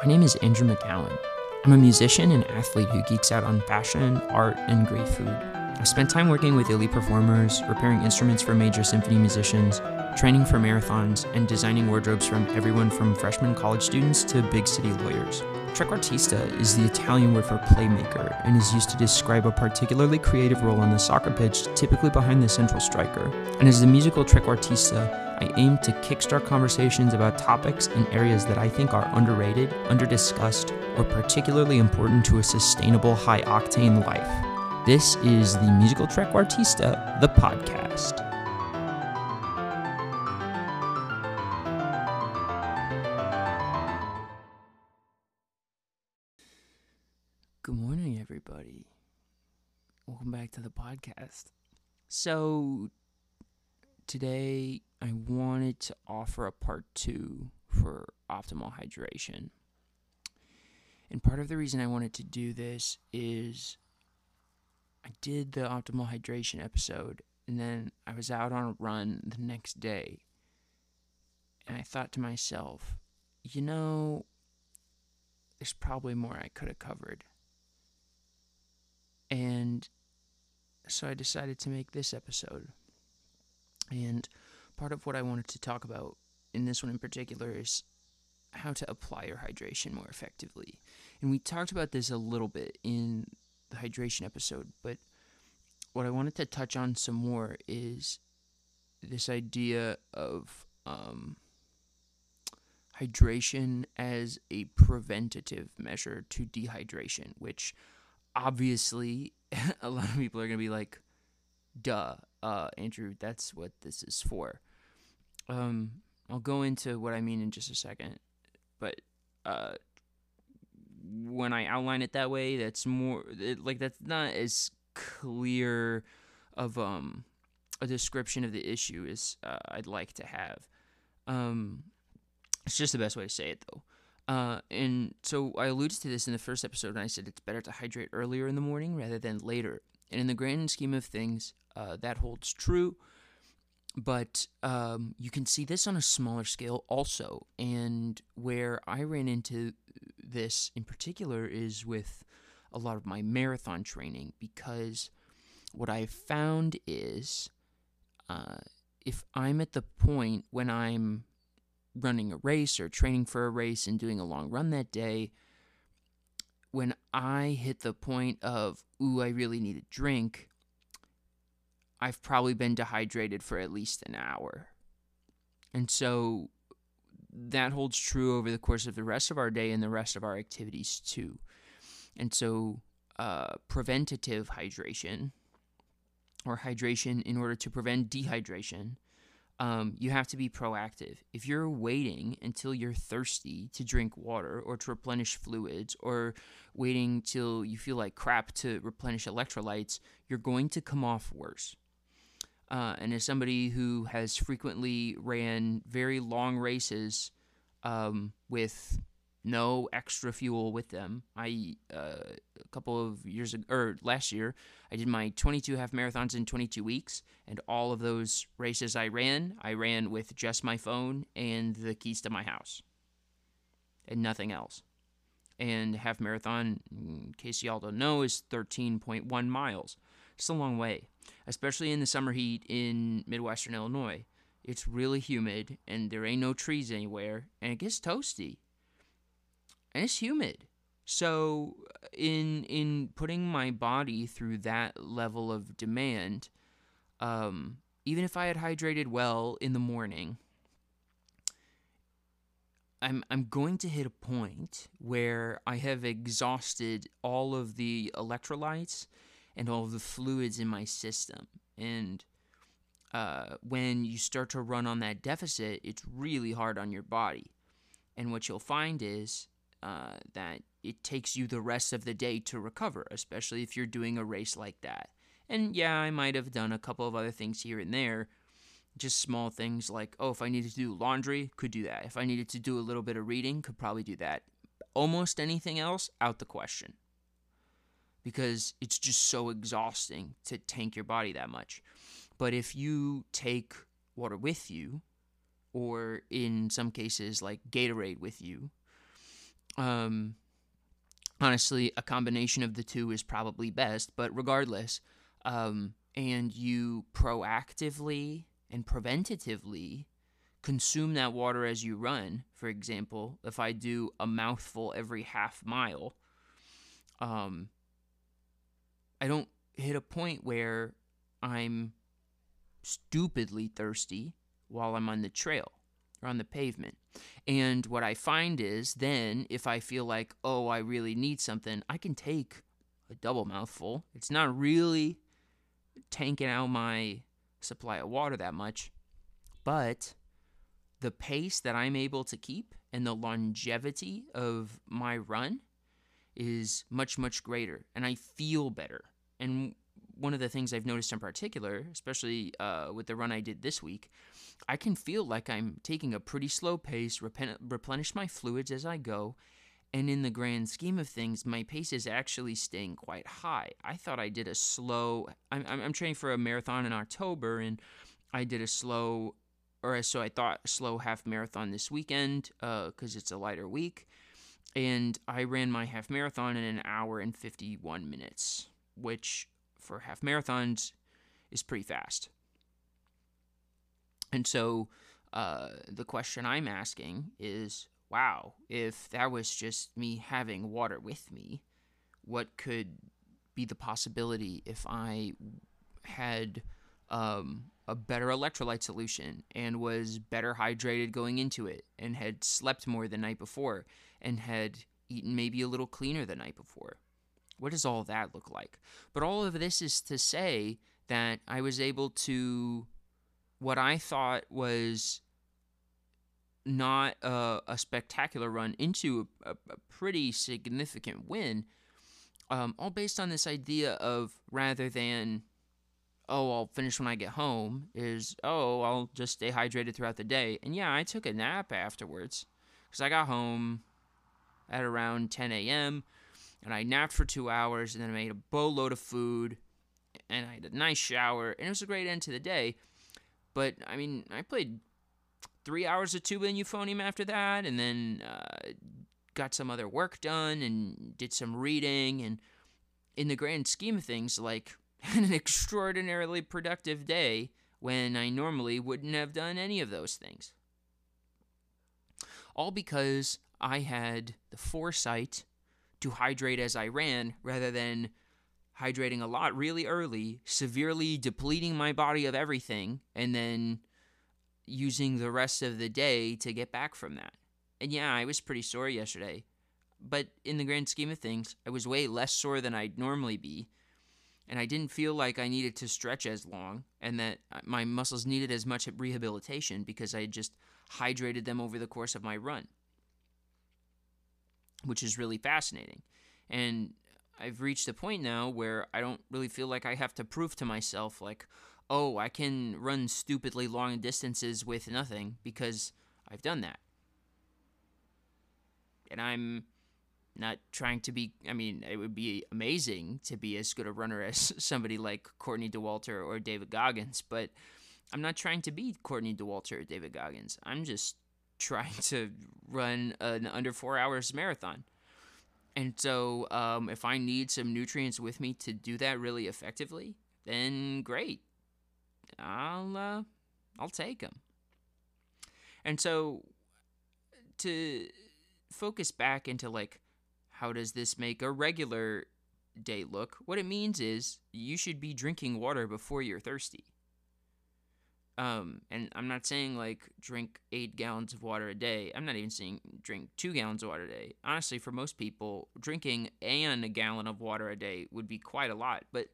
My name is Andrew McGowan. I'm a musician and athlete who geeks out on fashion, art, and great food. I spent time working with elite performers, repairing instruments for major symphony musicians, training for marathons, and designing wardrobes from everyone from freshman college students to big city lawyers. Trequartista is the Italian word for playmaker and is used to describe a particularly creative role on the soccer pitch, typically behind the central striker. And as the musical trequartista, I aim to kickstart conversations about topics and areas that I think are underrated, underdiscussed, or particularly important to a sustainable high octane life. This is the Musical Trequartista, the podcast. Good morning, everybody. Welcome back to the podcast. So, today I wanted to offer a part two for optimal hydration. And part of the reason I wanted to do this is I did the optimal hydration episode and then I was out on a run the next day. And I thought to myself, you know, there's probably more I could have covered. And so I decided to make this episode. And part of what I wanted to talk about in this one in particular is how to apply your hydration more effectively. And we talked about this a little bit in the hydration episode, but what I wanted to touch on some more is this idea of um, hydration as a preventative measure to dehydration, which obviously a lot of people are going to be like, duh, uh, Andrew, that's what this is for. Um, I'll go into what I mean in just a second, but uh, when I outline it that way, that's more it, like that's not as clear of um a description of the issue as uh, I'd like to have. Um, it's just the best way to say it, though. Uh, and so I alluded to this in the first episode, and I said it's better to hydrate earlier in the morning rather than later. And in the grand scheme of things, uh, that holds true. But um, you can see this on a smaller scale also. And where I ran into this in particular is with a lot of my marathon training because what I've found is uh, if I'm at the point when I'm running a race or training for a race and doing a long run that day, when I hit the point of, ooh, I really need a drink, I've probably been dehydrated for at least an hour. And so that holds true over the course of the rest of our day and the rest of our activities too. And so, uh, preventative hydration, or hydration in order to prevent dehydration, um, you have to be proactive. If you're waiting until you're thirsty to drink water or to replenish fluids or waiting till you feel like crap to replenish electrolytes, you're going to come off worse. Uh, and as somebody who has frequently ran very long races um, with no extra fuel with them, I uh, a couple of years ago, or last year, I did my 22 half marathons in 22 weeks, and all of those races I ran, I ran with just my phone and the keys to my house, and nothing else. And half marathon, in case y'all don't know, is 13.1 miles. It's a long way, especially in the summer heat in Midwestern Illinois. It's really humid, and there ain't no trees anywhere, and it gets toasty, and it's humid. So, in in putting my body through that level of demand, um, even if I had hydrated well in the morning, I'm I'm going to hit a point where I have exhausted all of the electrolytes and all of the fluids in my system. And uh, when you start to run on that deficit, it's really hard on your body. And what you'll find is uh, that it takes you the rest of the day to recover, especially if you're doing a race like that. And yeah, I might have done a couple of other things here and there, just small things like, oh, if I needed to do laundry, could do that. If I needed to do a little bit of reading, could probably do that. Almost anything else, out the question. Because it's just so exhausting to tank your body that much. But if you take water with you, or in some cases like Gatorade with you, Um, honestly, a combination of the two is probably best, but regardless, um, and you proactively and preventatively consume that water as you run. For example, if I do a mouthful every half mile, um, I don't hit a point where I'm stupidly thirsty while I'm on the trail or on the pavement. And what I find is then if I feel like, oh, I really need something, I can take a double mouthful. It's not really tanking out my supply of water that much, but the pace that I'm able to keep and the longevity of my run is much, much greater. And I feel better. And one of the things I've noticed in particular, especially uh, with the run I did this week, I can feel like I'm taking a pretty slow pace, rep- replenish my fluids as I go, and in the grand scheme of things, my pace is actually staying quite high. I thought I did a slow. I'm, I'm training for a marathon in October, and I did a slow, or so I thought, slow half marathon this weekend because uh, it's a lighter week. And I ran my half marathon in an hour and 51 minutes, which for half marathons is pretty fast. And so uh, the question I'm asking is wow, if that was just me having water with me, what could be the possibility if I had um, a better electrolyte solution and was better hydrated going into it and had slept more the night before and had eaten maybe a little cleaner the night before? What does all that look like? But all of this is to say that I was able to, what I thought was not a, a spectacular run into a, a, pretty significant win, um, all based on this idea of rather than, oh, I'll finish when I get home, is, oh, I'll just stay hydrated throughout the day. And yeah, I took a nap afterwards because I got home at around 10 a.m. and I napped for two hours and then I made a boatload of food and I had a nice shower and it was a great end to the day. But I mean, I played three hours of tuba and euphonium after that, and then uh, got some other work done and did some reading. And in the grand scheme of things, like an extraordinarily productive day when I normally wouldn't have done any of those things. All because I had the foresight to hydrate as I ran rather than hydrating a lot really early, severely depleting my body of everything, and then using the rest of the day to get back from that. And yeah, I was pretty sore yesterday, but in the grand scheme of things, I was way less sore than I'd normally be. And I didn't feel like I needed to stretch as long and that uh, my muscles needed as much rehabilitation because I had just hydrated them over the course of my run, which is really fascinating. And I've reached a point now where I don't really feel like I have to prove to myself, like, oh, I can run stupidly long distances with nothing because I've done that. And I'm not trying to be, I mean, it would be amazing to be as good a runner as somebody like Courtney Dauwalter or David Goggins, but I'm not trying to be Courtney Dauwalter or David Goggins. I'm just trying to run an under four hours marathon. And so, um, if I need some nutrients with me to do that really effectively, then great. I'll uh, I'll take them. And so to focus back into like how does this make a regular day look? What it means is you should be drinking water before you're thirsty. Um, and I'm not saying like drink eight gallons of water a day. I'm not even saying drink two gallons of water a day. Honestly, for most people, drinking and a gallon of water a day would be quite a lot. But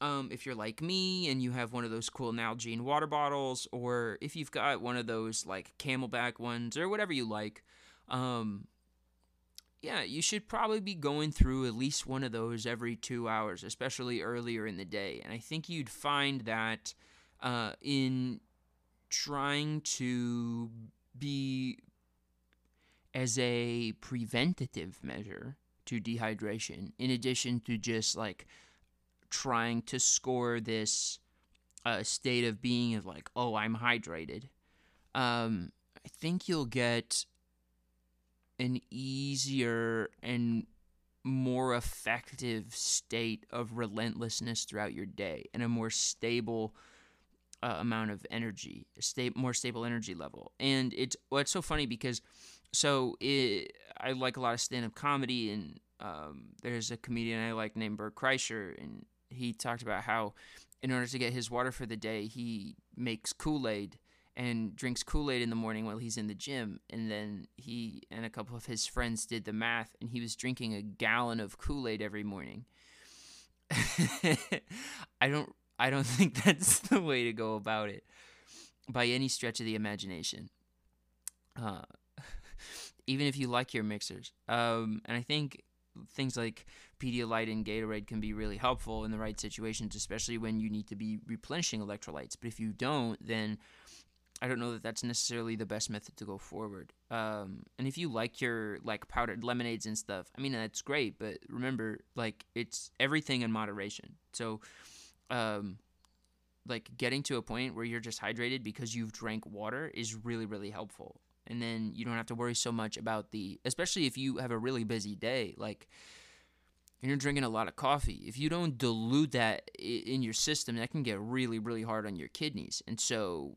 um, if you're like me and you have one of those cool Nalgene water bottles, or if you've got one of those like CamelBak ones or whatever you like, um, yeah, you should probably be going through at least one of those every two hours, especially earlier in the day. And I think you'd find that uh, in trying to be as a preventative measure to dehydration, in addition to just like trying to score this uh, state of being of like, oh, I'm hydrated. Um, I think you'll get an easier and more effective state of relentlessness throughout your day and a more stable uh, amount of energy, a sta- more stable energy level. And it's well, it's so funny because so it, I like a lot of stand up comedy, and um, there's a comedian I like named Bert Kreischer, and he talked about how in order to get his water for the day, he makes Kool Aid and drinks Kool Aid in the morning while he's in the gym. And then he and a couple of his friends did the math, and he was drinking a gallon of Kool Aid every morning. I don't, I don't think that's the way to go about it by any stretch of the imagination. Uh, even if you like your mixers, um, and I think things like Pedialyte and Gatorade can be really helpful in the right situations, especially when you need to be replenishing electrolytes. But if you don't, then I don't know that that's necessarily the best method to go forward. Um, and if you like your like powdered lemonades and stuff, I mean that's great. But remember, like it's everything in moderation. So, um, like getting to a point where you're just hydrated because you've drank water is really really helpful. And then you don't have to worry so much about the, especially if you have a really busy day, like and you're drinking a lot of coffee. If you don't dilute that in your system, that can get really, really hard on your kidneys. And so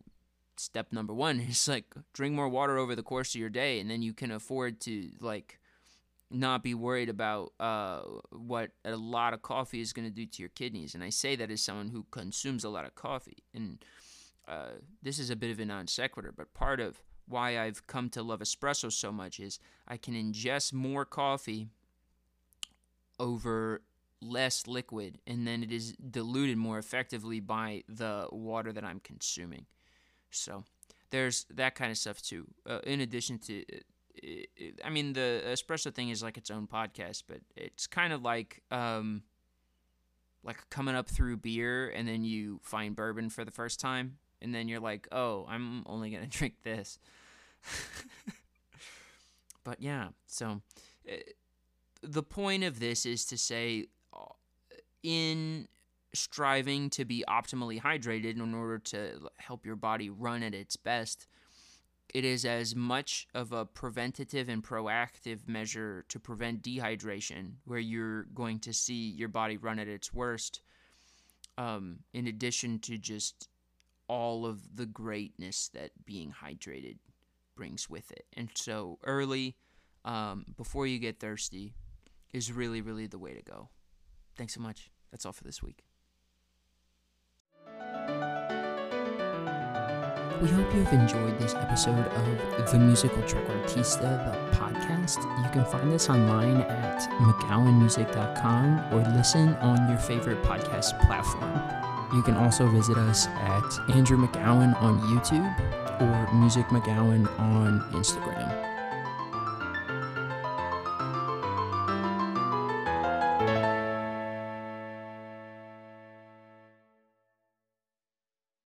step number one is like drink more water over the course of your day and then you can afford to like not be worried about uh, what a lot of coffee is going to do to your kidneys and i say that as someone who consumes a lot of coffee and uh, this is a bit of a non sequitur but part of why i've come to love espresso so much is i can ingest more coffee over less liquid and then it is diluted more effectively by the water that i'm consuming so there's that kind of stuff too. Uh, in addition to, uh, I mean, the espresso thing is like its own podcast, but it's kind of like um, like coming up through beer and then you find bourbon for the first time, and then you're like, oh, I'm only gonna drink this. but yeah, so uh, the point of this is to say, uh, in striving to be optimally hydrated in order to help your body run at its best, it is as much of a preventative and proactive measure to prevent dehydration, where you're going to see your body run at its worst, um, in addition to just all of the greatness that being hydrated brings with it. And so, early, um, before you get thirsty, is really, really the way to go. Thanks so much. That's all for this week. We hope you've enjoyed this episode of The Musical Trequartista, the podcast. You can find us online at McGowanmusic.com or listen on your favorite podcast platform. You can also visit us at Andrew McGowan on YouTube or Music McGowan on Instagram.